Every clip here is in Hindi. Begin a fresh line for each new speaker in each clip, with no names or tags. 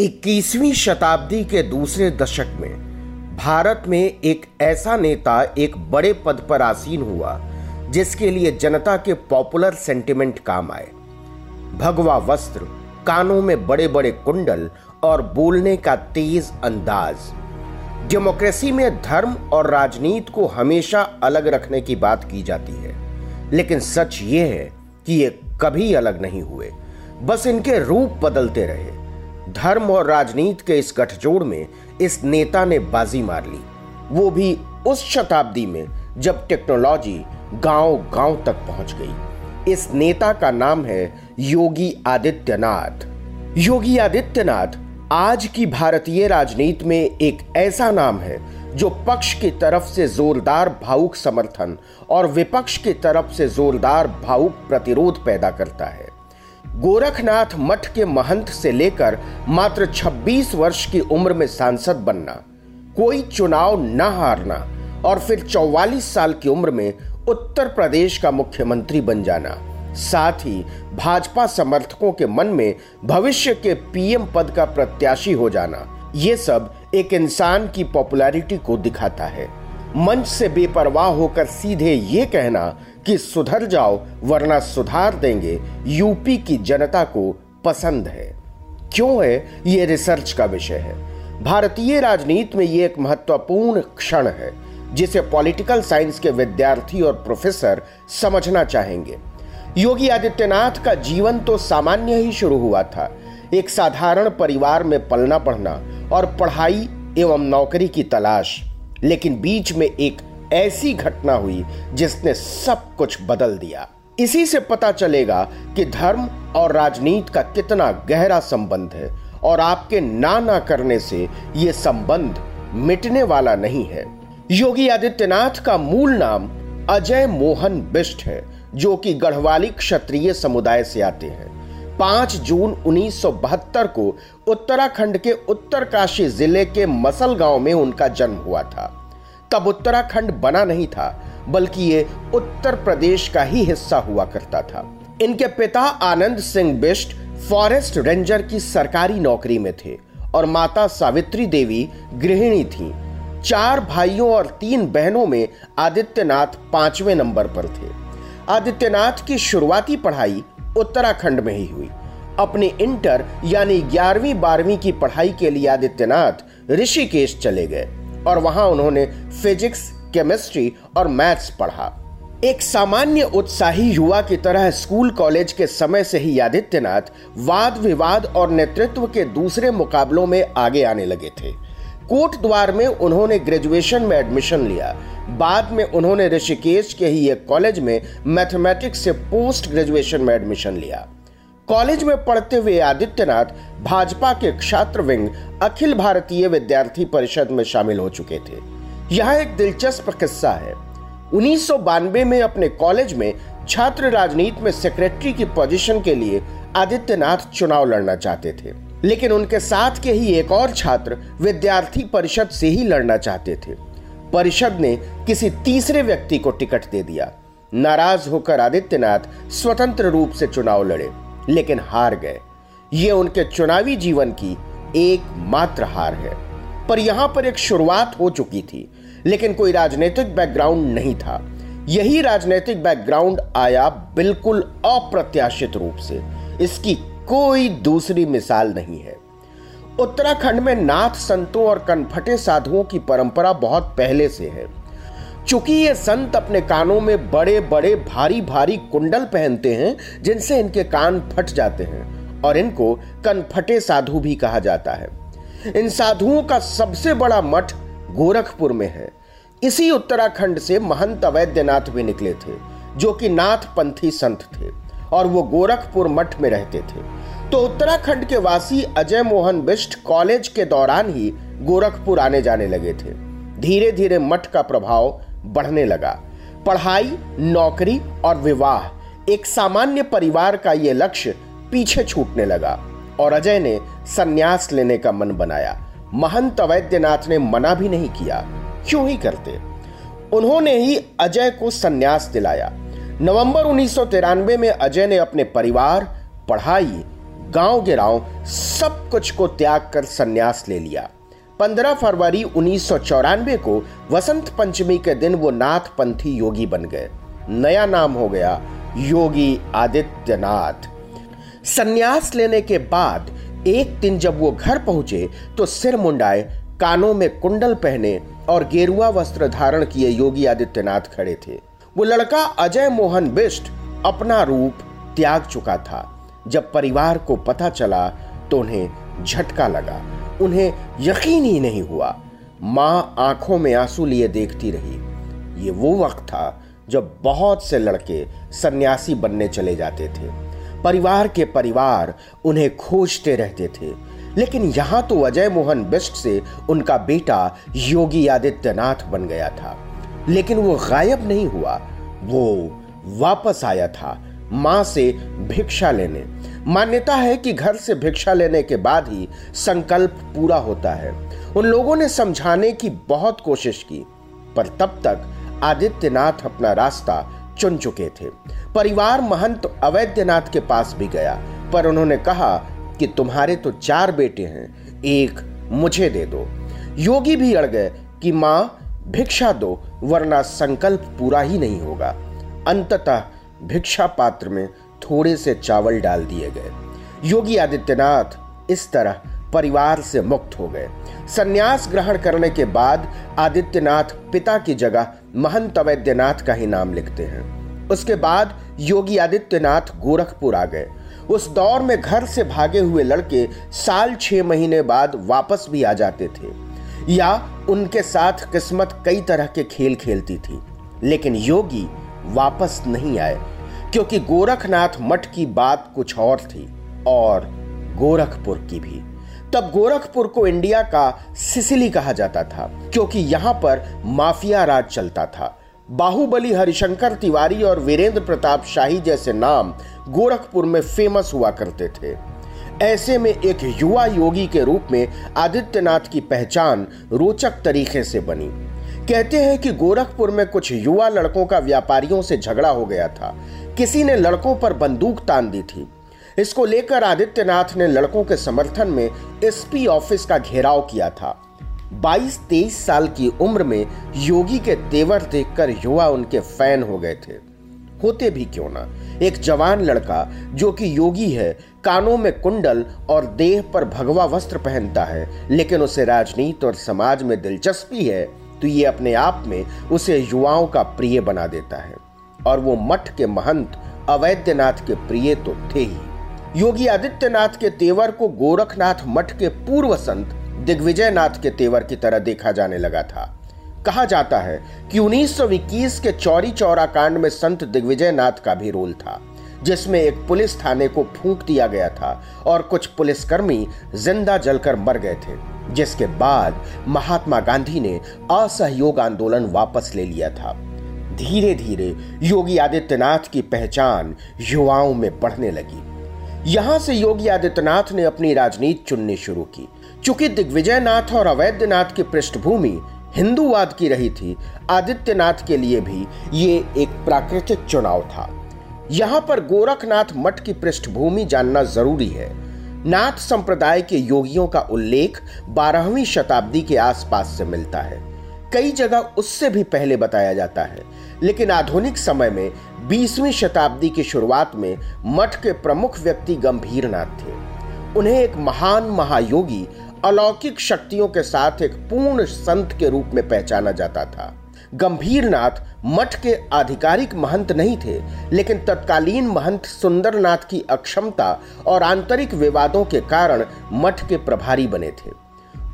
21वीं शताब्दी के दूसरे दशक में भारत में एक ऐसा नेता एक बड़े पद पर आसीन हुआ, जिसके लिए जनता के पॉपुलर सेंटिमेंट काम आए। भगवा वस्त्र, कानों में बड़े बड़े कुंडल और बोलने का तेज अंदाज। डेमोक्रेसी में धर्म और राजनीति को हमेशा अलग रखने की बात की जाती है, लेकिन सच ये है कि ये कभी अलग नहीं हुए। बस इनके रूप बदलते रहे। धर्म और राजनीति के इस गठजोड़ में इस नेता ने बाजी मार ली। वो भी उस शताब्दी में जब टेक्नोलॉजी गाँव गाँव तक पहुँच गई। इस नेता का नाम है योगी आदित्यनाथ। योगी आदित्यनाथ आज की भारतीय राजनीति में एक ऐसा नाम है जो पक्ष की तरफ़ से जोरदार भावुक समर्थन और विपक्ष की तरफ़ से जोरदार भावुक प्रतिरोध पैदा करता है। गोरखनाथ मठ के महंत से लेकर मात्र 26 वर्ष की उम्र में सांसद बनना, कोई चुनाव न हारना और फिर 44 साल की उम्र में उत्तर प्रदेश का मुख्यमंत्री बन जाना। साथ ही भाजपा समर्थकों के मन में भविष्य के पीएम पद का प्रत्याशी हो जाना, ये सब एक इंसान की पॉपुलैरिटी को दिखाता है। मंच से बेपरवाह होकर सीधे ये कहना कि सुधर जाओ, वरना सुधार देंगे। यूपी की जनता को पसंद है। क्यों है? ये रिसर्च का विषय है। भारतीय राजनीति में ये एक महत्वपूर्ण क्षण है, जिसे पॉलिटिकल साइंस के विद्यार्थी और प्रोफेसर समझना चाहेंगे। योगी आदित्यनाथ का जीवन तो सामान्य ही शुरू हुआ था। एक साधारण परिवार में पलना पढ़ना और पढ़ाई एवं नौकरी की तलाश, लेकिन बीच में एक ऐसी घटना हुई जिसने सब कुछ बदल दिया। इसी से पता चलेगा कि धर्म और राजनीति का कितना गहरा संबंध है और आपके ना ना करने से यह संबंध मिटने वाला नहीं है। योगी आदित्यनाथ का मूल नाम अजय मोहन बिष्ट है, जो कि गढ़वाली क्षत्रिय समुदाय से आते हैं। पाँच जून 1972 को उत्तराखंड के उत्तरकाशी ज़िले के मसल गाँव में उनका जन्म हुआ था। तब उत्तराखंड बना नहीं था, बल्कि ये उत्तर प्रदेश का ही हिस्सा हुआ करता था। इनके पिता आनंद सिंह बिष्ट फॉरेस्ट रेंजर की सरकारी नौकरी में थे और माता सावित्री देवी गृहिणी थी। चार भाइयों और तीन बहनों में आदित्यनाथ पाँचवें नंबर पर थे। आदित्यनाथ की शुरुआती पढ़ाई उत्तराखंड में ही हुई। अपने इंटर यानी ग्यारहवीं बारहवीं की पढ़ाई के लिए आदित्यनाथ ऋषिकेश चले गए। और वहाँ उन्होंने फिजिक्स, केमिस्ट्री और मैथ्स पढ़ा। एक सामान्य उत्साही युवा की तरह स्कूल कॉलेज के समय से ही आदित्यनाथ वाद विवाद और नेतृत्व के दूसरे मुकाबलों में आगे आने लगे थे। कोट द्वार में उन्होंने ग्रेजुएशन में एडमिशन लिया। बाद में उन्होंने ऋषिकेश के ही एक कॉलेज में मैथमेटिक्स से पोस्ट ग्रेजुएशन में एडमिशन लिया। कॉलेज में पढ़ते हुए आदित्यनाथ भाजपा के छात्र विंग अखिल भारतीय विद्यार्थी परिषद में शामिल हो चुके थे। यह एक दिलचस्प किस्सा है। उन्नीस में अपने कॉलेज में छात्र राजनीति में सेक्रेटरी की पोजीशन के लिए आदित्यनाथ चुनाव लड़ना चाहते थे। लेकिन उनके साथ के ही एक और छात्र विद्यार्थी परिषद से ही लड़ना चाहते थे। परिषद ने किसी तीसरे व्यक्ति को टिकट दे दिया। नाराज़ होकर आदित्यनाथ स्वतंत्र रूप से चुनाव लड़े। लेकिन हार गए। ये उनके चुनावी जीवन की एकमात्र हार है। पर यहाँ पर एक शुरुआत हो चुकी थी, लेकिन कोई राजनीतिक बैकग्राउंड नहीं था। यही राजनीतिक बैकग्राउंड आया बिल्कुल अप्रत्याशित रूप से। इसकी कोई दूसरी मिसाल नहीं है। उत्तराखंड में नाथ संतों और कनफटे साधुओं की परंपरा बहुत पहले से है। चूँकि ये संत अपने कानों में बड़े बड़े भारी भारी कुंडल पहनते हैं, जिनसे इनके कान फट जाते हैं, और इनको कनफटे साधु भी कहा जाता है। इन साधुओं का सबसे बड़ा मठ गोरखपुर में है। इसी उत्तराखंड से महंत अवैद्यनाथ भी निकले थे, जो कि नाथ पंथी संत थे, और वो गोरखपुर मठ में रहते थे। तो उत्तराखंड के वासी अजय मोहन बिष्ट कॉलेज के दौरान ही गोरखपुर आने जाने लगे थे। धीरे धीरे मठ का प्रभाव बढ़ने लगा। पढ़ाई, नौकरी और विवाह, एक सामान्य परिवार का यह लक्ष्य पीछे छूटने लगा और अजय ने संन्यास लेने का मन बनाया। महंत अवैद्यनाथ ने मना भी नहीं किया। क्यों ही करते? उन्होंने ही अजय को संन्यास दिलाया। नवंबर उन्नीस सौ तिरानवे में अजय ने अपने परिवार, पढ़ाई गाँव गिराव सब कुछ को त्याग कर संन्यास ले लिया। 15 फरवरी उन्नीस सौ चौरानवे को वसंत पंचमी के दिन वो नाथ पंथी योगी बन गए। नया नाम हो गया योगी आदित्यनाथ। संन्यास लेने के बाद एक दिन जब वो घर पहुँचे तो सिर मुंडाए, कानों में कुंडल पहने और गेरुआ वस्त्र धारण किए योगी आदित्यनाथ खड़े थे। वो लड़का अजय मोहन बिष्ट अपना रूप त्याग चुका था। जब परिवार को पता चला तो उन्हें झटका लगा। उन्हें यकीन ही नहीं हुआ। माँ आँखों में आँसू लिए देखती रही। ये वो वक्त था जब बहुत से लड़के सन्यासी बनने चले जाते थे। परिवार के परिवार उन्हें खोजते रहते थे। लेकिन यहाँ तो अजय मोहन बिस्ट से उनका बेटा योगी आदित्यनाथ बन गया था। लेकिन वो गायब नहीं हुआ। वो वापस आया था माँ से भिक्षा लेने। मान्यता है कि घर से भिक्षा लेने के बाद ही संकल्प पूरा होता है। उन लोगों ने समझाने की बहुत कोशिश की, पर तब तक आदित्यनाथ अपना रास्ता चुन चुके थे। परिवार महंत अवैधनाथ के पास भी गया, पर उन्होंने कहा कि तुम्हारे तो चार बेटे हैं, एक मुझे दे दो। योगी भी अड़ गए कि माँ, भिक्षा दो, वरना संकल्प पूरा ही नहीं होगा। अंततः भिक्षा पात्र में थोड़े से चावल डाल दिए गए। योगी आदित्यनाथ इस तरह परिवार से मुक्त हो गए। सन्यास ग्रहण करने के बाद आदित्यनाथ पिता की जगह महंत अवैद्यनाथ का ही नाम लिखते हैं। उसके बाद योगी आदित्यनाथ गोरखपुर आ गए। उस दौर में घर से भागे हुए लड़के साल छह महीने बाद वापस भी आ जाते थे। या उनके साथ किस्मत कई तरह के खेल खेलती थी। लेकिन योगी वापस नहीं आए। क्योंकि गोरखनाथ मठ की बात कुछ और थी और गोरखपुर की भी। तब गोरखपुर को इंडिया का सिसिली कहा जाता था, क्योंकि यहाँ पर माफिया राज चलता था। बाहुबली हरिशंकर तिवारी और वीरेंद्र प्रताप शाही जैसे नाम गोरखपुर में फ़ेमस हुआ करते थे। ऐसे में एक युवा योगी के रूप में आदित्यनाथ की पहचान रोचक तरीके से बनी। कहते हैं कि गोरखपुर में कुछ युवा लड़कों का व्यापारियों से झगड़ा हो गया था। किसी ने लड़कों पर बंदूक तान दी थी। इसको लेकर आदित्यनाथ ने लड़कों के समर्थन में एसपी ऑफ़िस का घेराव किया था। 22-23 साल की उम्र में योगी के तेवर देखकर युवा उनके फ़ैन हो गए थे। होते भी क्यों ना? एक जवान लड़का, जो कि योगी है, कानों में कुंडल और देह पर भगवा वस्त्र पहनता है, लेकिन उसे राजनीति और समाज में दिलचस्पी है। तो ये अपने आप में उसे युवाओं का प्रिय बना देता है। और वो मठ के महंत अवैधनाथ के प्रिय तो थे ही। योगी आदित्यनाथ के तेवर को गोरखनाथ मठ के पूर्व संत दिग्विजय नाथ के तेवर की तरह देखा जाने लगा था। कहा जाता है कि 1921 के चौरी चौरा कांड में संत दिग्विजय नाथ का भी रोल था, जिसमें एक पुलिस थाने को फूंक दिया गया था और कुछ पुलिसकर्मी ज़िंदा जलकर मर गए थे। जिसके बाद महात्मा गांधी ने असहयोग आंदोलन वापस ले लिया था। धीरे धीरे योगी आदित्यनाथ की पहचान युवाओं में बढ़ने लगी। यहाँ से योगी आदित्यनाथ ने अपनी राजनीति चुननी शुरू की। चूँकि दिग्विजयनाथ और अवैधनाथ की पृष्ठभूमि हिंदूवाद की रही थी, आदित्यनाथ के लिए भी ये एक प्राकृतिक चुनाव था। यहाँ पर गोरखनाथ मठ की पृष्ठभूमि जानना ज़रूरी है। नाथ संप्रदाय के योगियों का उल्लेख बारहवीं शताब्दी के आसपास से मिलता है। कई जगह उससे भी पहले बताया जाता है, लेकिन आधुनिक समय में बीसवीं शताब्दी की शुरुआत में मठ के प्रमुख व्यक्ति गंभीरनाथ थे। उन्हें एक महान महायोगी अलौकिक शक्तियों के साथ एक पूर्ण संत के रूप में पहचाना जाता था। गंभीरनाथ मठ के आधिकारिक महंत नहीं थे, लेकिन तत्कालीन महंत सुंदरनाथ की अक्षमता और आंतरिक विवादों के कारण मठ के प्रभारी बने थे।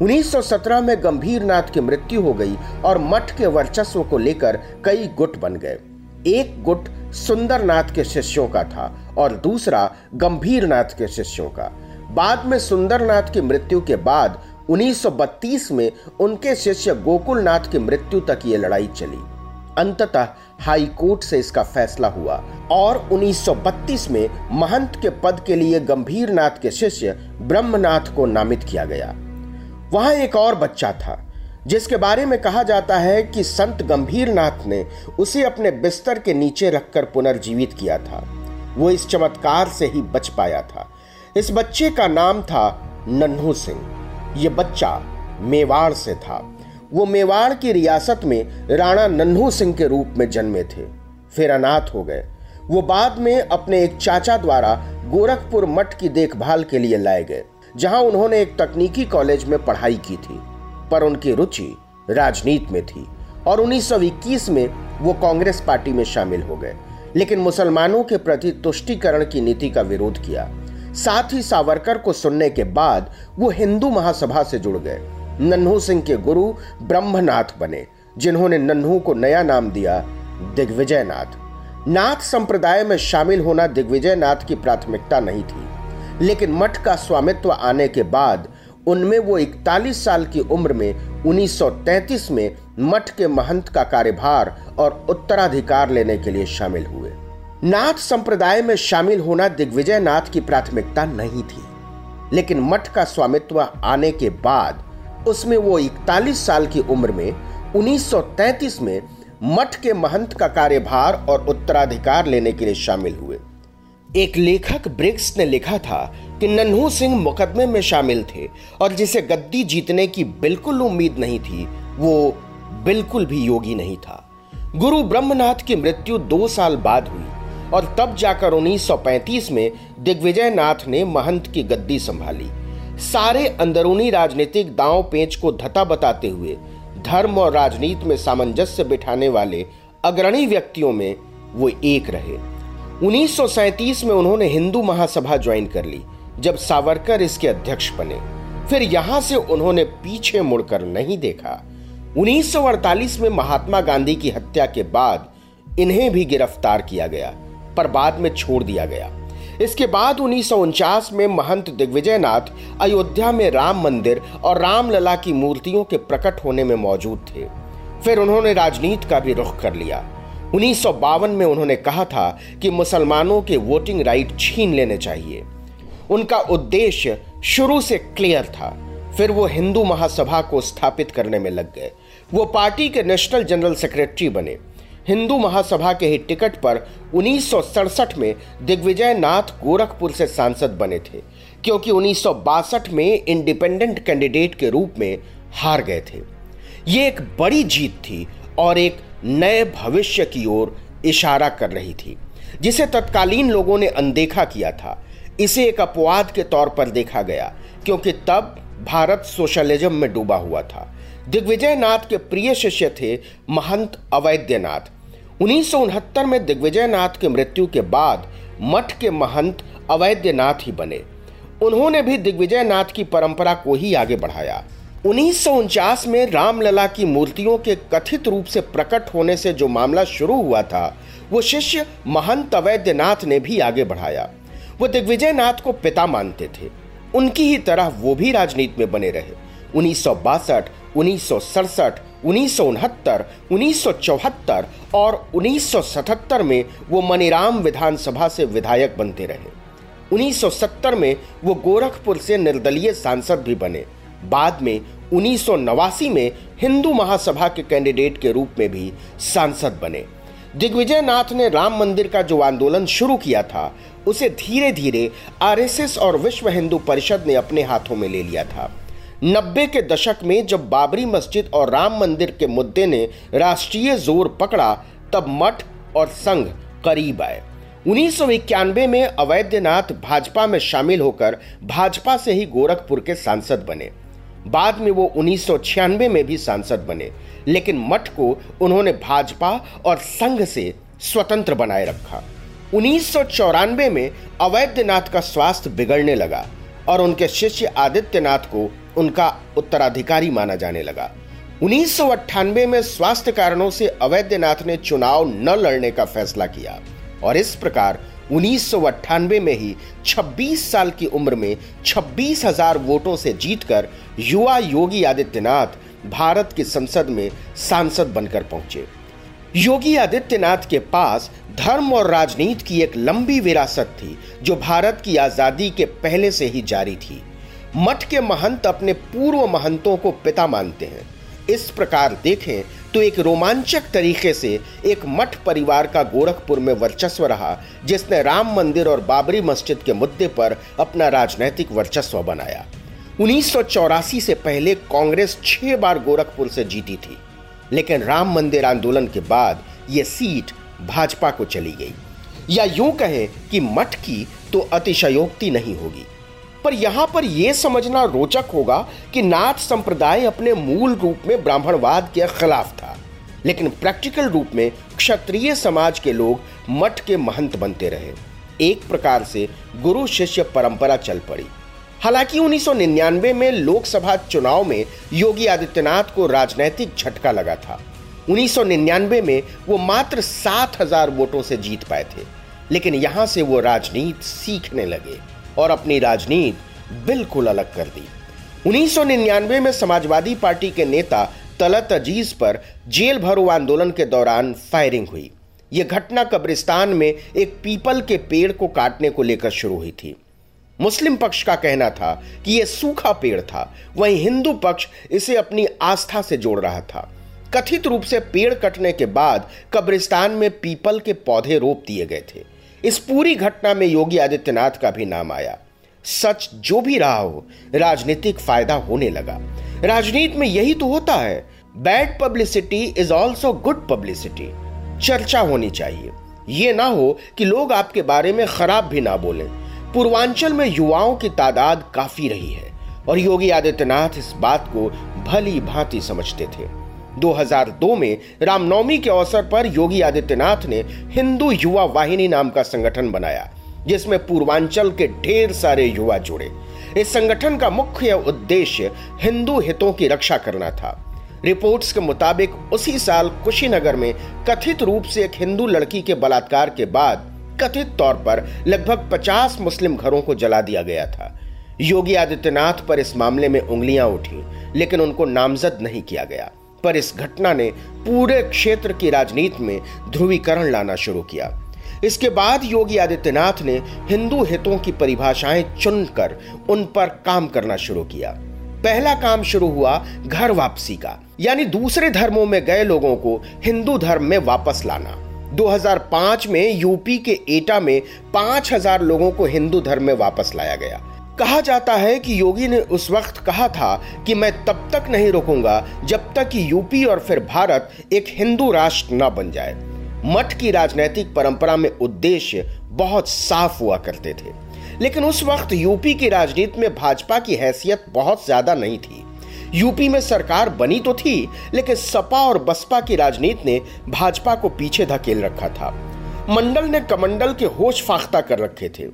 1917 में गंभीरनाथ की मृत्यु हो गई और मठ के वर्चस्व को लेकर कई गुट बन गए। एक गुट सुंदरनाथ के शिष्यों का था और दूसरा गंभीरनाथ के शिष्यों का। बाद में सुंदरनाथ की मृत्यु के बाद 1932 में उनके शिष्य गोकुलनाथ की मृत्यु तक ये लड़ाई चली। अंततः हाई कोर्ट से इसका फैसला हुआ और 1932 में महंत के पद के लिए गंभीरनाथ के शिष्य ब्रह्मनाथ को नामित किया गया। वहाँ एक और बच्चा था, जिसके बारे में कहा जाता है कि संत गंभीरनाथ ने उसे अपने बिस्तर के नीचे रखकर पुनर्जीवित किया था। वो इस चमत्कार से ही बच पाया था। इस बच्चे का नाम था नन्हू सिंह। ये बच्चा मेवाड़ से था। वो मेवाड़ की रियासत में राणा नन्हू सिंह के रूप में जन्मे थे। फिर अनाथ हो गए। वो बाद में अपने एक चाचा द्वारा गोरखपुर मठ की देखभाल के लिए लाए गए, जहाँ उन्होंने एक तकनीकी कॉलेज में पढ़ाई की थी, पर उनकी रुचि राजनीति में थी और 1921 में वो कांग्रेस पार्टी में शामिल हो गए। लेकिन मुसलमानों के प्रति तुष्टिकरण की नीति का विरोध किया। साथ ही सावरकर को सुनने के बाद वो हिंदू महासभा से जुड़ गए। नन्हू सिंह के गुरु ब्रह्मनाथ बने, जिन्होंने नन्हू को नया नाम दिया दिग्विजय नाथ नाथ संप्रदाय में शामिल होना दिग्विजय नाथ की प्राथमिकता नहीं थी, लेकिन मठ का स्वामित्व आने के बाद उनमें वो 41 साल की उम्र में 1933 में मठ के महंत का कार्यभार और उत्तराधिकार लेने के लिए शामिल हुए। नाथ संप्रदाय में शामिल होना दिग्विजय नाथ की प्राथमिकता नहीं थी, लेकिन मठ का स्वामित्व आने के बाद उसमें वो इकतालीस साल की उम्र में 1933 में मठ के महंत का कार्यभार और उत्तराधिकार लेने के लिए शामिल हुए। एक लेखक ब्रिक्स ने लिखा था कि नन्हू सिंह मुकदमे में शामिल थे और जिसे गद्दी जीतने की बिल्कुल उम्मीद नहीं थी, वो बिल्कुल भी योगी नहीं था। गुरु ब्रह्मनाथ की मृत्यु दो साल बाद हुई। और तब जाकर 1935 में दिग्विजय नाथ ने महंत की गद्दी संभाली। सारे अंदरूनी राजनीतिक दांव पेच को धता बताते हुए धर्म और राजनीति में सामंजस्य बिठाने वाले अग्रणी व्यक्तियों में वो एक रहे। 1937 में उन्होंने हिंदू महासभा ज्वाइन कर ली, जब सावरकर इसके अध्यक्ष बने। फिर यहाँ से उन्होंने पीछे मुड़कर नहीं देखा। 1948 में महात्मा गांधी की हत्या के बाद इन्हें भी गिरफ़्तार किया गया। पर बाद में छोड़ दिया गया। इसके बाद उन्नीस में महंत दिग्विजय नाथ अयोध्या में राम मंदिर और रामलला की मूर्तियों के प्रकट होने में मौजूद थे। फिर उन्होंने राजनीति का भी रुख कर लिया। उन्नीस में उन्होंने कहा था कि मुसलमानों के वोटिंग राइट छीन लेने चाहिए। उनका उद्देश्य शुरू से क्लियर था। फिर वो हिंदू महासभा को स्थापित करने में लग गए। वो पार्टी के नेशनल जनरल सेक्रेटरी बने। हिंदू महासभा के ही टिकट पर उन्नीस सौ सड़सठ में दिग्विजय नाथ गोरखपुर से सांसद बने थे, क्योंकि उन्नीस सौ बासठ में इंडिपेंडेंट कैंडिडेट के रूप में हार गए थे। ये एक बड़ी जीत थी और एक नए भविष्य की ओर इशारा कर रही थी, जिसे तत्कालीन लोगों ने अनदेखा किया था। इसे एक अपवाद के तौर पर देखा गया, क्योंकि तब भारत सोशलिज्म में डूबा हुआ था। दिग्विजय नाथ के प्रिय शिष्य थे महंत अवैद्यनाथ उन्नीस में दिग्विजय नाथ की मृत्यु के बाद मठ के महंत अवैधनाथ ही बने। उन्होंने भी दिग्विजय नाथ की परंपरा को ही आगे बढ़ाया। उन्नीस में रामलला की मूर्तियों के कथित रूप से प्रकट होने से जो मामला शुरू हुआ था, वो शिष्य महंत अवैधनाथ ने भी आगे बढ़ाया। वो दिग्विजय नाथ को पिता मानते थे। उनकी ही तरह वो भी राजनीति में बने रहे। उन्नीस सौ बासठ, उन्नीस सौ सड़सठ उन्नीस और 1977 में वो मनीराम विधानसभा से विधायक बनते रहे। 1970 में वो गोरखपुर से निर्दलीय सांसद भी बने। बाद में उन्नीस में हिंदू महासभा के कैंडिडेट के रूप में भी सांसद बने। दिग्विजय नाथ ने राम मंदिर का जो आंदोलन शुरू किया था, उसे धीरे धीरे आरएसएस और विश्व हिंदू परिषद ने अपने हाथों में ले लिया था। नब्बे के दशक में जब बाबरी मस्जिद और राम मंदिर के मुद्दे ने राष्ट्रीय ज़ोर पकड़ा, तब मठ और संघ करीब आए। उन्नीस में अवैधनाथ भाजपा में शामिल होकर भाजपा से ही गोरखपुर के सांसद बने। बाद में वो उन्नीस में भी सांसद बने, लेकिन मठ को उन्होंने भाजपा और संघ से स्वतंत्र बनाए रखा। उन्नीस सौ चौरानबे में अवैधनाथ का स्वास्थ्य बिगड़ने लगा और उनके शिष्य आदित्यनाथ को उनका उत्तराधिकारी माना जाने लगा। उन्नीस में स्वास्थ्य कारणों से अवैधनाथ ने चुनाव न लड़ने का फैसला किया और इस प्रकार उन्नीस में ही 26 साल की उम्र में छब्बीस हज़ार वोटों से जीतकर युवा योगी आदित्यनाथ भारत की संसद में सांसद बनकर पहुँचे। योगी आदित्यनाथ के पास धर्म और राजनीति की एक लंबी विरासत थी, जो भारत की आज़ादी के पहले से ही जारी थी। मठ के महंत अपने पूर्व महंतों को पिता मानते हैं। इस प्रकार देखें तो एक रोमांचक तरीके से एक मठ परिवार का गोरखपुर में वर्चस्व रहा, जिसने राम मंदिर और बाबरी मस्जिद के मुद्दे पर अपना राजनैतिक वर्चस्व बनाया। उन्नीस सौ चौरासी से पहले कांग्रेस छह बार गोरखपुर से जीती थी, लेकिन राम मंदिर आंदोलन के बाद यह सीट भाजपा को चली गई। या यूँ कहें कि मठ की तो अतिशयोक्ति नहीं होगी। पर यहाँ पर यह समझना रोचक होगा कि नाथ संप्रदाय अपने मूल रूप में ब्राह्मणवाद के खिलाफ था, लेकिन प्रैक्टिकल रूप में क्षत्रिय समाज के लोग मठ के महंत बनते रहे। एक प्रकार से गुरु शिष्य परंपरा चल पड़ी। हालाँकि 1999 में लोकसभा चुनाव में योगी आदित्यनाथ को राजनैतिक झटका लगा था। 1999 में वो मात्र 7000 वोटों से जीत पाए थे, लेकिन यहाँ से वो राजनीति सीखने लगे। और अपनी राजनीति बिल्कुल अलग कर दी। 1999 में समाजवादी पार्टी के नेता तलत अज़ीज़ पर जेल भरो आंदोलन के दौरान फायरिंग हुई। यह घटना कब्रिस्तान में एक पीपल के पेड़ को काटने को लेकर शुरू हुई थी। मुस्लिम पक्ष का कहना था कि यह सूखा पेड़ था। वहीं हिंदू पक्ष इसे अपनी आस्था से जोड़ रहा था। कथित रूप से पेड़ कटने के बाद कब्रिस्तान में पीपल के पौधे रोप दिए गए थे। इस पूरी घटना में योगी आदित्यनाथ का भी नाम आया। सच जो भी रहा हो, राजनीतिक फ़ायदा होने लगा। राजनीति में यही तो होता है bad publicity is also good publicity चर्चा होनी चाहिए। ये ना हो कि लोग आपके बारे में खराब भी ना बोलें। पूर्वांचल में युवाओं की तादाद काफ़ी रही है, और योगी आदित्यनाथ इस बात को भली भांति समझते थे। 2002 में रामनवमी के अवसर पर योगी आदित्यनाथ ने हिंदू युवा वाहिनी नाम का संगठन बनाया, जिसमें पूर्वांचल के ढेर सारे युवा जुड़े। इस संगठन का मुख्य उद्देश्य हिंदू हितों की रक्षा करना था। रिपोर्ट्स के मुताबिक, उसी साल कुशीनगर में कथित रूप से एक हिंदू लड़की के बलात्कार के बाद कथित तौर पर लगभग 50 मुस्लिम घरों को जला दिया गया था। योगी आदित्यनाथ पर इस मामले में उंगलियाँ उठी, लेकिन उनको नामजद नहीं किया गया। पर इस घटना ने पूरे क्षेत्र की राजनीति में ध्रुवीकरण लाना शुरू किया। इसके बाद योगी आदित्यनाथ ने हिंदू हितों की परिभाषाएँ चुनकर उन पर काम करना शुरू किया। पहला काम शुरू हुआ घर वापसी का, यानी दूसरे धर्मों में गए लोगों को हिंदू धर्म में वापस लाना। 2005 में यूपी के एटा में 5000 लोगों को हिंदू धर्म में वापस लाया गया। कहा जाता है कि योगी ने उस वक्त कहा था कि मैं तब तक नहीं रुकूँगा जब तक कि यूपी और फिर भारत एक हिंदू राष्ट्र न बन जाए। मठ की राजनीतिक परंपरा में उद्देश्य बहुत साफ़ हुआ करते थे। लेकिन उस वक्त यूपी की राजनीति में भाजपा की हैसियत बहुत ज़्यादा नहीं थी। यूपी में सरकार बनी तो थी, लेकिन सपा और बसपा की राजनीति ने भाजपा को पीछे धकेल रखा था। मंडल ने कमंडल के होश फाख्ता कर रखे थे।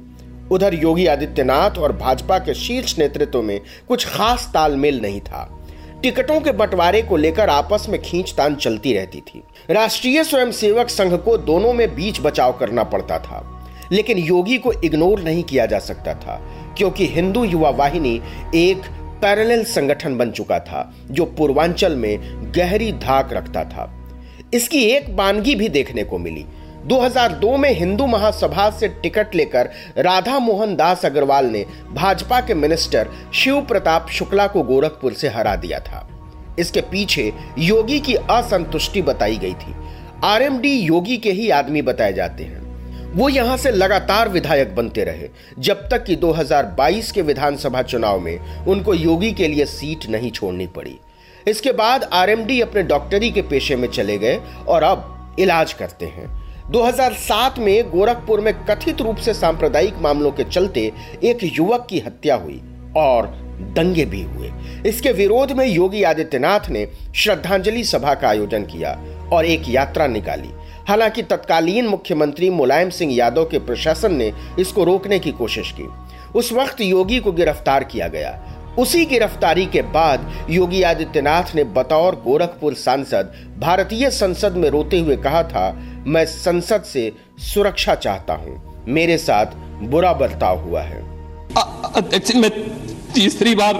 उधर योगी आदित्यनाथ और भाजपा के शीर्ष नेतृत्व में कुछ खास तालमेल नहीं था। टिकटों के बंटवारे को लेकर आपस में खींचतान चलती रहती थी। राष्ट्रीय स्वयंसेवक संघ को दोनों में बीच बचाव करना पड़ता था। लेकिन योगी को इग्नोर नहीं किया जा सकता था, क्योंकि हिंदू युवा वाहिनी एक पैरेलल संगठन बन चुका था, जो पूर्वांचल में गहरी धाक रखता था। इसकी एक बानगी भी देखने को मिली। 2002 में हिंदू महासभा से टिकट लेकर राधा मोहन दास अग्रवाल ने भाजपा के मिनिस्टर शिव प्रताप शुक्ला को गोरखपुर से हरा दिया था। इसके पीछे योगी की असंतुष्टि बताई गई थी। आरएमडी योगी के ही आदमी बताए जाते हैं। वो यहाँ से लगातार विधायक बनते रहे, जब तक कि 2022 के विधानसभा चुनाव में उनको योगी के लिए सीट नहीं छोड़नी पड़ी। इसके बाद आरएमडी अपने डॉक्टरी के पेशे में चले गए और अब इलाज करते हैं। 2007 में गोरखपुर में कथित रूप से सांप्रदायिक मामलों के चलते एक युवक की हत्या हुई और दंगे भी हुए। इसके विरोध में योगी आदित्यनाथ ने श्रद्धांजलि सभा का आयोजन किया और एक यात्रा निकाली। हालाँकि तत्कालीन मुख्यमंत्री मुलायम सिंह यादव के प्रशासन ने इसको रोकने की कोशिश की। उस वक्त योगी को गिरफ़्तार किया गया। उसी गिरफ्तारी के बाद योगी आदित्यनाथ ने बतौर गोरखपुर सांसद, भारतीय संसद में रोते हुए कहा था मैं संसद से सुरक्षा चाहता हूँ। मेरे साथ बुरा बर्ताव हुआ है।
मैं तीसरी बार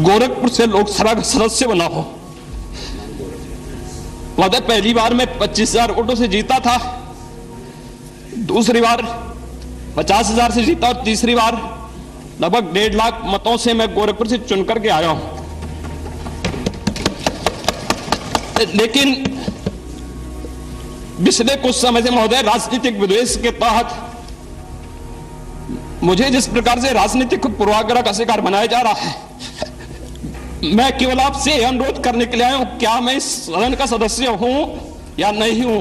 गोरखपुर से लोकसभा का सदस्य बना हो। मतलब पहली बार मैं पच्चीस हज़ार वोटों से जीता था। दूसरी बार पचास हज़ार से जीता और तीसरी बार लगभग डेढ़ लाख मतों से मैं गोरखपुर से चुनकर के आया हूँ। लेकिन पिछले कुछ समय से महोदय राजनीतिक विद्वेश के तहत मुझे जिस प्रकार से राजनीतिक पूर्वाग्रह का शिकार बनाया जा रहा है मैं केवल आपसे अनुरोध करने के लिए आया हूँ क्या मैं इस सदन का सदस्य हूँ या नहीं हूँ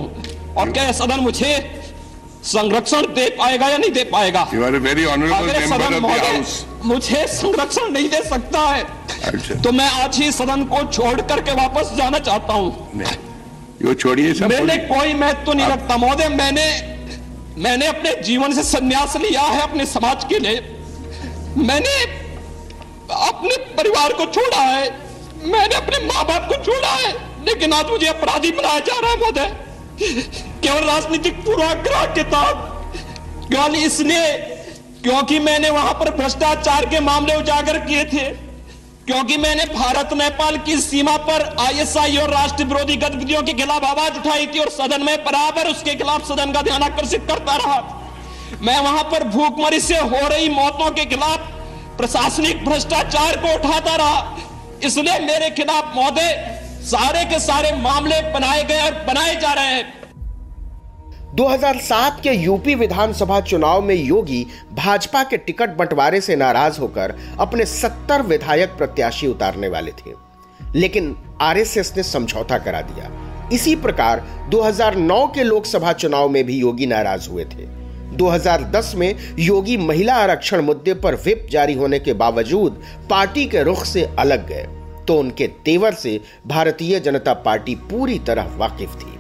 और क्या सदन मुझे संरक्षण दे पाएगा या नहीं दे पाएगा सदन. मुझे संरक्षण नहीं दे सकता है
अच्छा।
तो मैं आज ही सदन को छोड़ करके वापस जाना चाहता हूँ
यो छोड़िए सब
मैंने कोई महत्व तो नहीं रखता महोदय मैंने मैंने अपने जीवन से संन्यास लिया है अपने समाज के लिए। मैंने अपने परिवार को छोड़ा है मैंने अपने माँ बाप को छोड़ा है लेकिन आज मुझे अपराधी बनाया जा रहा है महोदय। केवल राजनीतिक पूर्वाग्रह के तहत इसलिए क्योंकि मैंने वहाँ पर भ्रष्टाचार के मामले उजागर किए थे। क्योंकि मैंने भारत, नेपाल की सीमा पर आईएसआई और राष्ट्र विरोधी गतिविधियों के खिलाफ आवाज़ उठाई थी और सदन में बराबर उसके खिलाफ सदन का ध्यान आकर्षित करता रहा। मैं वहाँ पर भूखमरी से हो रही मौतों के खिलाफ प्रशासनिक भ्रष्टाचार को उठाता रहा। इसलिए मेरे खिलाफ महोदय सारे के सारे मामले बनाए गए और बनाए जा रहे हैं।
2007 के यूपी विधानसभा चुनाव में योगी भाजपा के टिकट बंटवारे से नाराज़ होकर अपने 70 विधायक प्रत्याशी उतारने वाले थे। लेकिन आरएसएस ने समझौता करा दिया। इसी प्रकार 2009 के लोकसभा चुनाव में भी योगी नाराज़ हुए थे। 2010 में योगी महिला आरक्षण मुद्दे पर विप जारी होने के बावजूद पार्टी के रुख से अलग गए तो उनके तेवर से भारतीय जनता पार्टी पूरी तरह वाकिफ थी।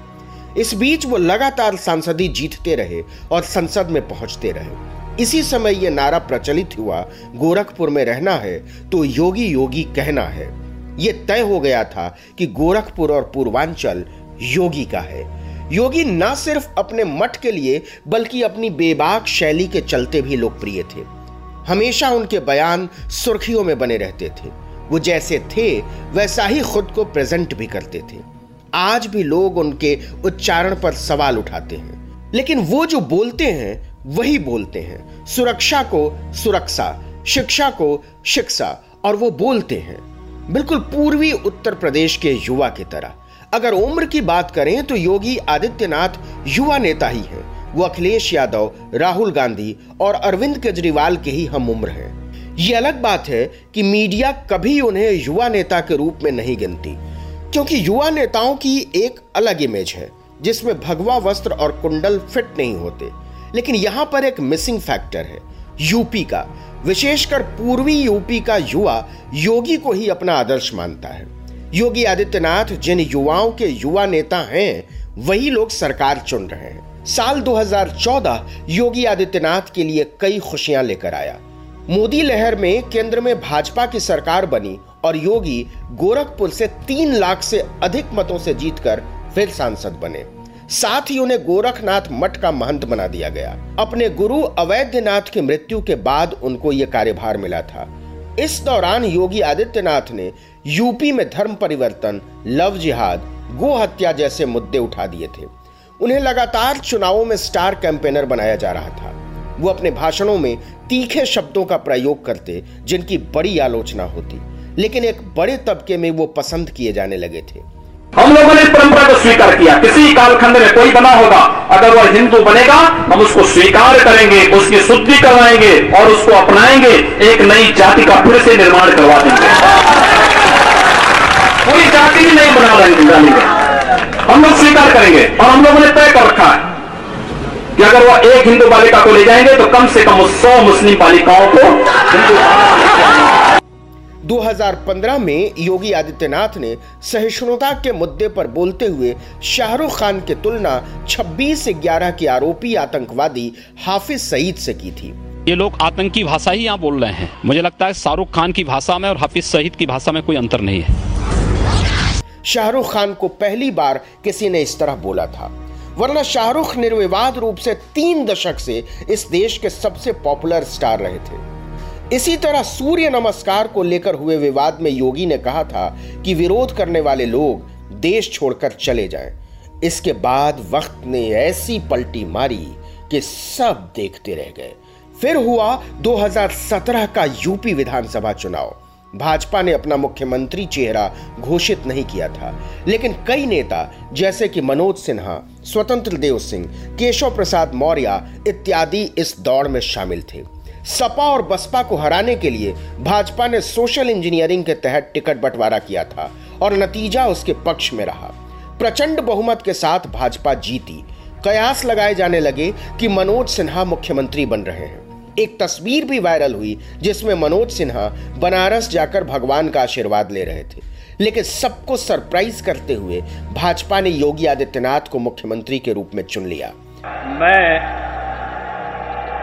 इस बीच वो लगातार सांसदी जीतते रहे और संसद में पहुँचते रहे। इसी समय यह नारा प्रचलित हुआ, गोरखपुर में रहना है तो योगी योगी कहना है। यह तय हो गया था कि गोरखपुर और पूर्वांचल योगी का है। योगी न सिर्फ़ अपने मठ के लिए, बल्कि अपनी बेबाक शैली के चलते भी लोकप्रिय थे। हमेशा उनके बयान सुर्खियों में बने रहते थे। वो जैसे थे, वैसा ही खुद को प्रेजेंट भी करते थे। आज भी लोग उनके उच्चारण पर सवाल उठाते हैं। लेकिन वो जो बोलते हैं, वही बोलते हैं। सुरक्षा को सुरक्षा, शिक्षा को शिक्षा, और वो बोलते हैं। बिल्कुल पूर्वी उत्तर प्रदेश के युवा की तरह। अगर उम्र की बात करें तो योगी आदित्यनाथ युवा नेता ही हैं। वो अखिलेश यादव, राहुल गांधी और अरविंद केजरीवाल के ही हम उम्र हैं। ये अलग बात है कि मीडिया कभी उन्हें युवा नेता के रूप में नहीं गिनती। क्योंकि युवा नेताओं की एक अलग इमेज है, जिसमें भगवा वस्त्र और कुंडल फिट नहीं होते। लेकिन यहाँ पर एक मिसिंग फैक्टर है यूपी का। विशेषकर पूर्वी यूपी का युवा योगी को ही अपना आदर्श मानता है। योगी आदित्यनाथ, जिन युवाओं के युवा नेता हैं, वही लोग सरकार चुन रहे हैं। साल 2014 योगी आदित्यनाथ के लिए कई खुशियाँ लेकर आया। मोदी लहर में केंद्र में भाजपा की सरकार बनी और योगी गोरखपुर से तीन लाख से अधिक मतों से जीतकर फिर सांसद बने। साथ ही उन्हें गोरखनाथ मठ का महंत बना दिया गया। अपने गुरु अवैधनाथ की मृत्यु के बाद उनको यह कार्यभार मिला था। इस दौरान योगी आदित्यनाथ ने यूपी में धर्म परिवर्तन, लव जिहाद, गो हत्या जैसे मुद्दे उठा दिए थे। उन्हें लगातार चुनावों में स्टार कैंपेनर बनाया जा रहा था। वो अपने भाषणों में तीखे शब्दों का प्रयोग करते, जिनकी बड़ी आलोचना होती। लेकिन एक बड़े तबके में वो पसंद किए जाने लगे थे।
हम लोगों ने परंपरा को स्वीकार किया। किसी कालखंड में कोई बना होगा, अगर वह हिंदू बनेगा, हम उसको स्वीकार करेंगे, उसकी शुद्धि करवाएँगे और उसको अपनाएँगे, एक नई जाति का फिर से निर्माण करवा देंगे। कोई जाति भी नहीं बना डालेंगे हम लोग स्वीकार करेंगे और हम लोगों ने तय कर रखा है कि अगर वह एक हिंदू बालिका को ले जाएँगे तो कम से कम सौ मुस्लिम बालिकाओं को हिंदू
2015 में योगी आदित्यनाथ ने सहिष्णुता के मुद्दे पर बोलते हुए शाहरुख खान की तुलना 26 ग्यारह के आरोपी आतंकवादी हाफिज सईद से की थी।
ये लोग आतंकी भाषा ही यहाँ बोल रहे हैं। मुझे लगता है शाहरुख खान की भाषा में और हाफिज सईद की भाषा में कोई अंतर नहीं है।
शाहरुख खान को पहली बार किसी ने इस तरह बोला था। वरना शाहरुख निर्विवाद रूप से तीन दशक से इस देश के सबसे पॉपुलर स्टार रहे थे। इसी तरह सूर्य नमस्कार को लेकर हुए विवाद में योगी ने कहा था कि विरोध करने वाले लोग देश छोड़कर चले जाएँ। इसके बाद वक्त ने ऐसी पलटी मारी कि सब देखते रह गए। फिर हुआ 2017 का यूपी विधानसभा चुनाव। भाजपा ने अपना मुख्यमंत्री चेहरा घोषित नहीं किया था। लेकिन कई नेता, जैसे कि मनोज सिन्हा, स्वतंत्र देव सिंह, केशव प्रसाद मौर्य इत्यादि इस दौड़ में शामिल थे। सपा और बसपा को हराने के लिए भाजपा ने सोशल इंजीनियरिंग के तहत टिकट बंटवारा किया था और नतीजा उसके पक्ष में रहा। प्रचंड बहुमत के साथ भाजपा जीती। कयास लगाए जाने लगे कि मनोज सिन्हा मुख्यमंत्री बन रहे हैं। एक तस्वीर भी वायरल हुई जिसमें मनोज सिन्हा बनारस जाकर भगवान का आशीर्वाद ले रहे थे। लेकिन सबको सरप्राइज़ करते हुए भाजपा ने योगी आदित्यनाथ को मुख्यमंत्री के रूप में चुन लिया।
मैं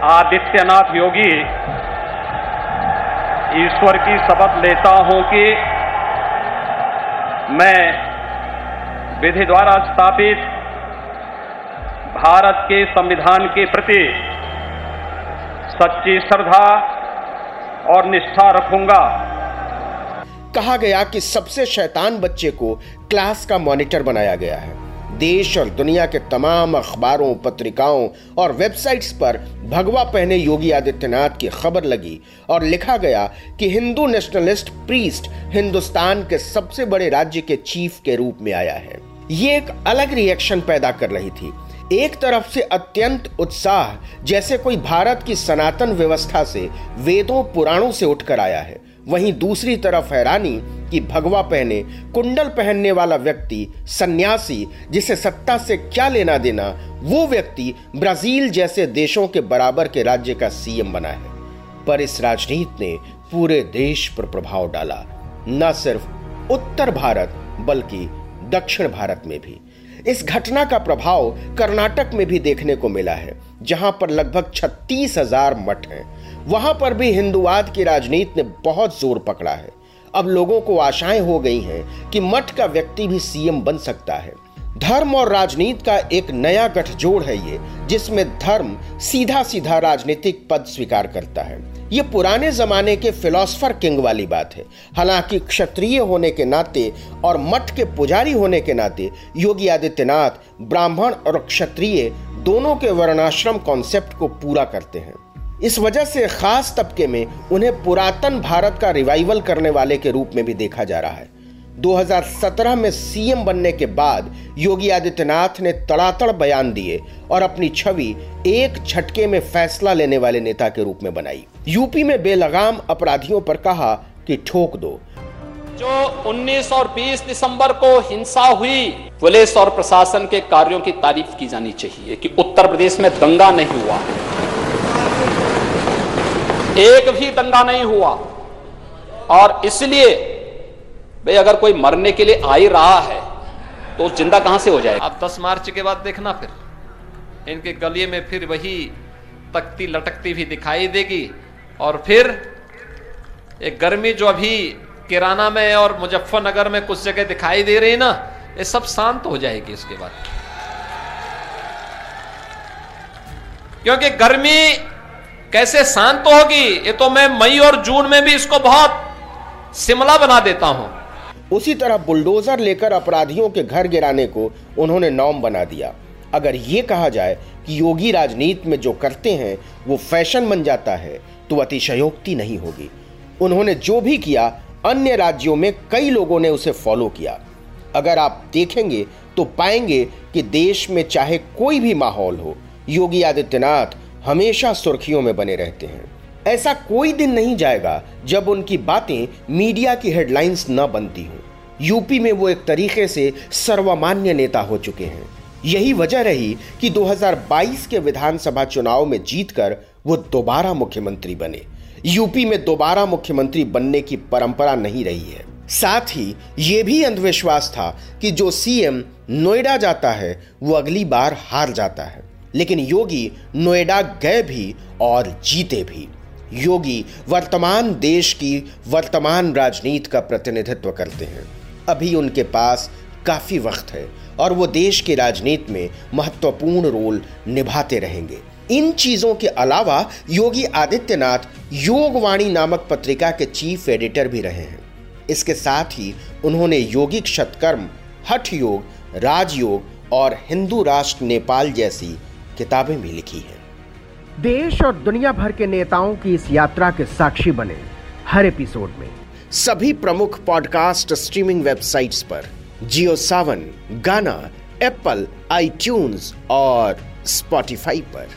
आदित्यनाथ योगी, ईश्वर की शपथ लेता हूँ कि मैं विधि द्वारा स्थापित भारत के संविधान के प्रति सच्ची श्रद्धा और निष्ठा रखूँगा।
कहा गया कि सबसे शैतान बच्चे को क्लास का मॉनिटर बनाया गया है। देश और दुनिया के तमाम अखबारों, पत्रिकाओं और वेबसाइट्स पर भगवा पहने योगी आदित्यनाथ की खबर लगी और लिखा गया कि हिंदू नेशनलिस्ट प्रीस्ट हिंदुस्तान के सबसे बड़े राज्य के चीफ के रूप में आया है। ये एक अलग रिएक्शन पैदा कर रही थी। एक तरफ़ से अत्यंत उत्साह, जैसे कोई भारत की सनातन व्यवस्था से, वेदों, पुराणों से उठकर आया है। वहीं दूसरी तरफ़ हैरानी कि भगवा पहने, कुंडल पहनने वाला व्यक्ति, सन्यासी, जिसे सत्ता से क्या लेना देना, वो व्यक्ति ब्राज़ील जैसे देशों के बराबर के राज्य का सीएम बना है। पर इस राजनीति ने पूरे देश पर प्रभाव डाला, न सिर्फ़ उत्तर भारत, बल्कि दक्षिण भारत में भी। इस घटना का प्रभाव कर्नाटक में भी देखने को मिला है, जहाँ पर लगभग छत्तीस हज़ार मठ हैं। वहाँ पर भी हिंदुवाद की राजनीति ने बहुत ज़ोर पकड़ा है। अब लोगों को आशाएँ हो गई हैं कि मठ का व्यक्ति भी सीएम बन सकता है। धर्म और राजनीति का एक नया गठजोड़ है ये, जिसमें धर्म सीधा सीधा राजनीतिक पद स्वीकार करता है। ये पुराने जमाने के फिलोसफर किंग वाली बात है। हालाँकि क्षत्रिय होने के नाते और मठ के पुजारी होने के नाते योगी आदित्यनाथ, ब्राह्मण और क्षत्रिय दोनों के वर्णाश्रम कॉन्सेप्ट को पूरा करते हैं। इस वजह से खास तबके में उन्हें पुरातन भारत का रिवाइवल करने वाले के रूप में भी देखा जा रहा है। 2017 में सीएम बनने के बाद योगी आदित्यनाथ ने तड़ातड़ बयान दिए और अपनी छवि एक झटके में फैसला लेने वाले नेता के रूप में बनाई। यूपी में बेलगाम अपराधियों पर कहा कि ठोक दो।
जो 19 और 20 दिसंबर को हिंसा हुई, पुलिस और प्रशासन के कार्यों की तारीफ़ की जानी चाहिए कि उत्तर प्रदेश में दंगा नहीं हुआ। एक भी दंगा नहीं हुआ। और इसलिए, भाई, अगर कोई मरने के लिए आ ही रहा है तो ज़िंदा कहाँ से हो जाएगा?
अब 10 मार्च के बाद देखना फिर। इनके गलिए में फिर वही तख्ती लटकती भी दिखाई देगी। और फिर एक गर्मी जो अभी किराना में और मुजफ्फरनगर में कुछ जगह दिखाई दे रही ना, ये सब शांत हो जाएगी इसके बाद। क्योंकि गर्मी कैसे शांत होगी? ये तो मैं मई और जून में भी इसको बहुत शिमला बना देता हूँ।
उसी तरह बुलडोजर लेकर अपराधियों के घर गिराने को उन्होंने नॉम बना दिया। अगर ये कहा जाए कि योगी राजनीति में जो करते हैं, वो फ़ैशन बन जाता है तो अतिशयोक्ति नहीं होगी। उन्होंने जो भी किया, अन्य राज्यों में कई लोगों ने उसे फॉलो किया। अगर आप देखेंगे तो पाएँगे कि देश में चाहे कोई भी माहौल हो, योगी आदित्यनाथ हमेशा सुर्खियों में बने रहते हैं। ऐसा कोई दिन नहीं जाएगा जब उनकी बातें मीडिया की हेडलाइंस न बनती हों। यूपी में वो एक तरीके से सर्वमान्य नेता हो चुके हैं। यही वजह रही कि 2022 के विधानसभा चुनाव में जीतकर वो दोबारा मुख्यमंत्री बने। यूपी में दोबारा मुख्यमंत्री बनने की परंपरा नहीं रही है। साथ ही ये भी अंधविश्वास था कि जो सीएम नोएडा जाता है, वो अगली बार हार जाता है। लेकिन योगी नोएडा गए भी और जीते भी। योगी वर्तमान देश की वर्तमान राजनीति का प्रतिनिधित्व करते हैं। अभी उनके पास काफ़ी वक्त है और वो देश की राजनीति में महत्वपूर्ण रोल निभाते रहेंगे। इन चीज़ों के अलावा योगी आदित्यनाथ योगवाणी नामक पत्रिका के चीफ एडिटर भी रहे हैं। इसके साथ ही उन्होंने योगिक शतकर्म हठ योग राजयोग और हिंदू राष्ट्र नेपाल जैसी किताबें भी लिखी हैं। देश और दुनिया भर के नेताओं की इस यात्रा के साक्षी बने हर एपिसोड में। सभी प्रमुख पॉडकास्ट स्ट्रीमिंग वेबसाइट्स पर जियो सावन गाना एप्पल आईट्यून्स और स्पॉटिफाई पर।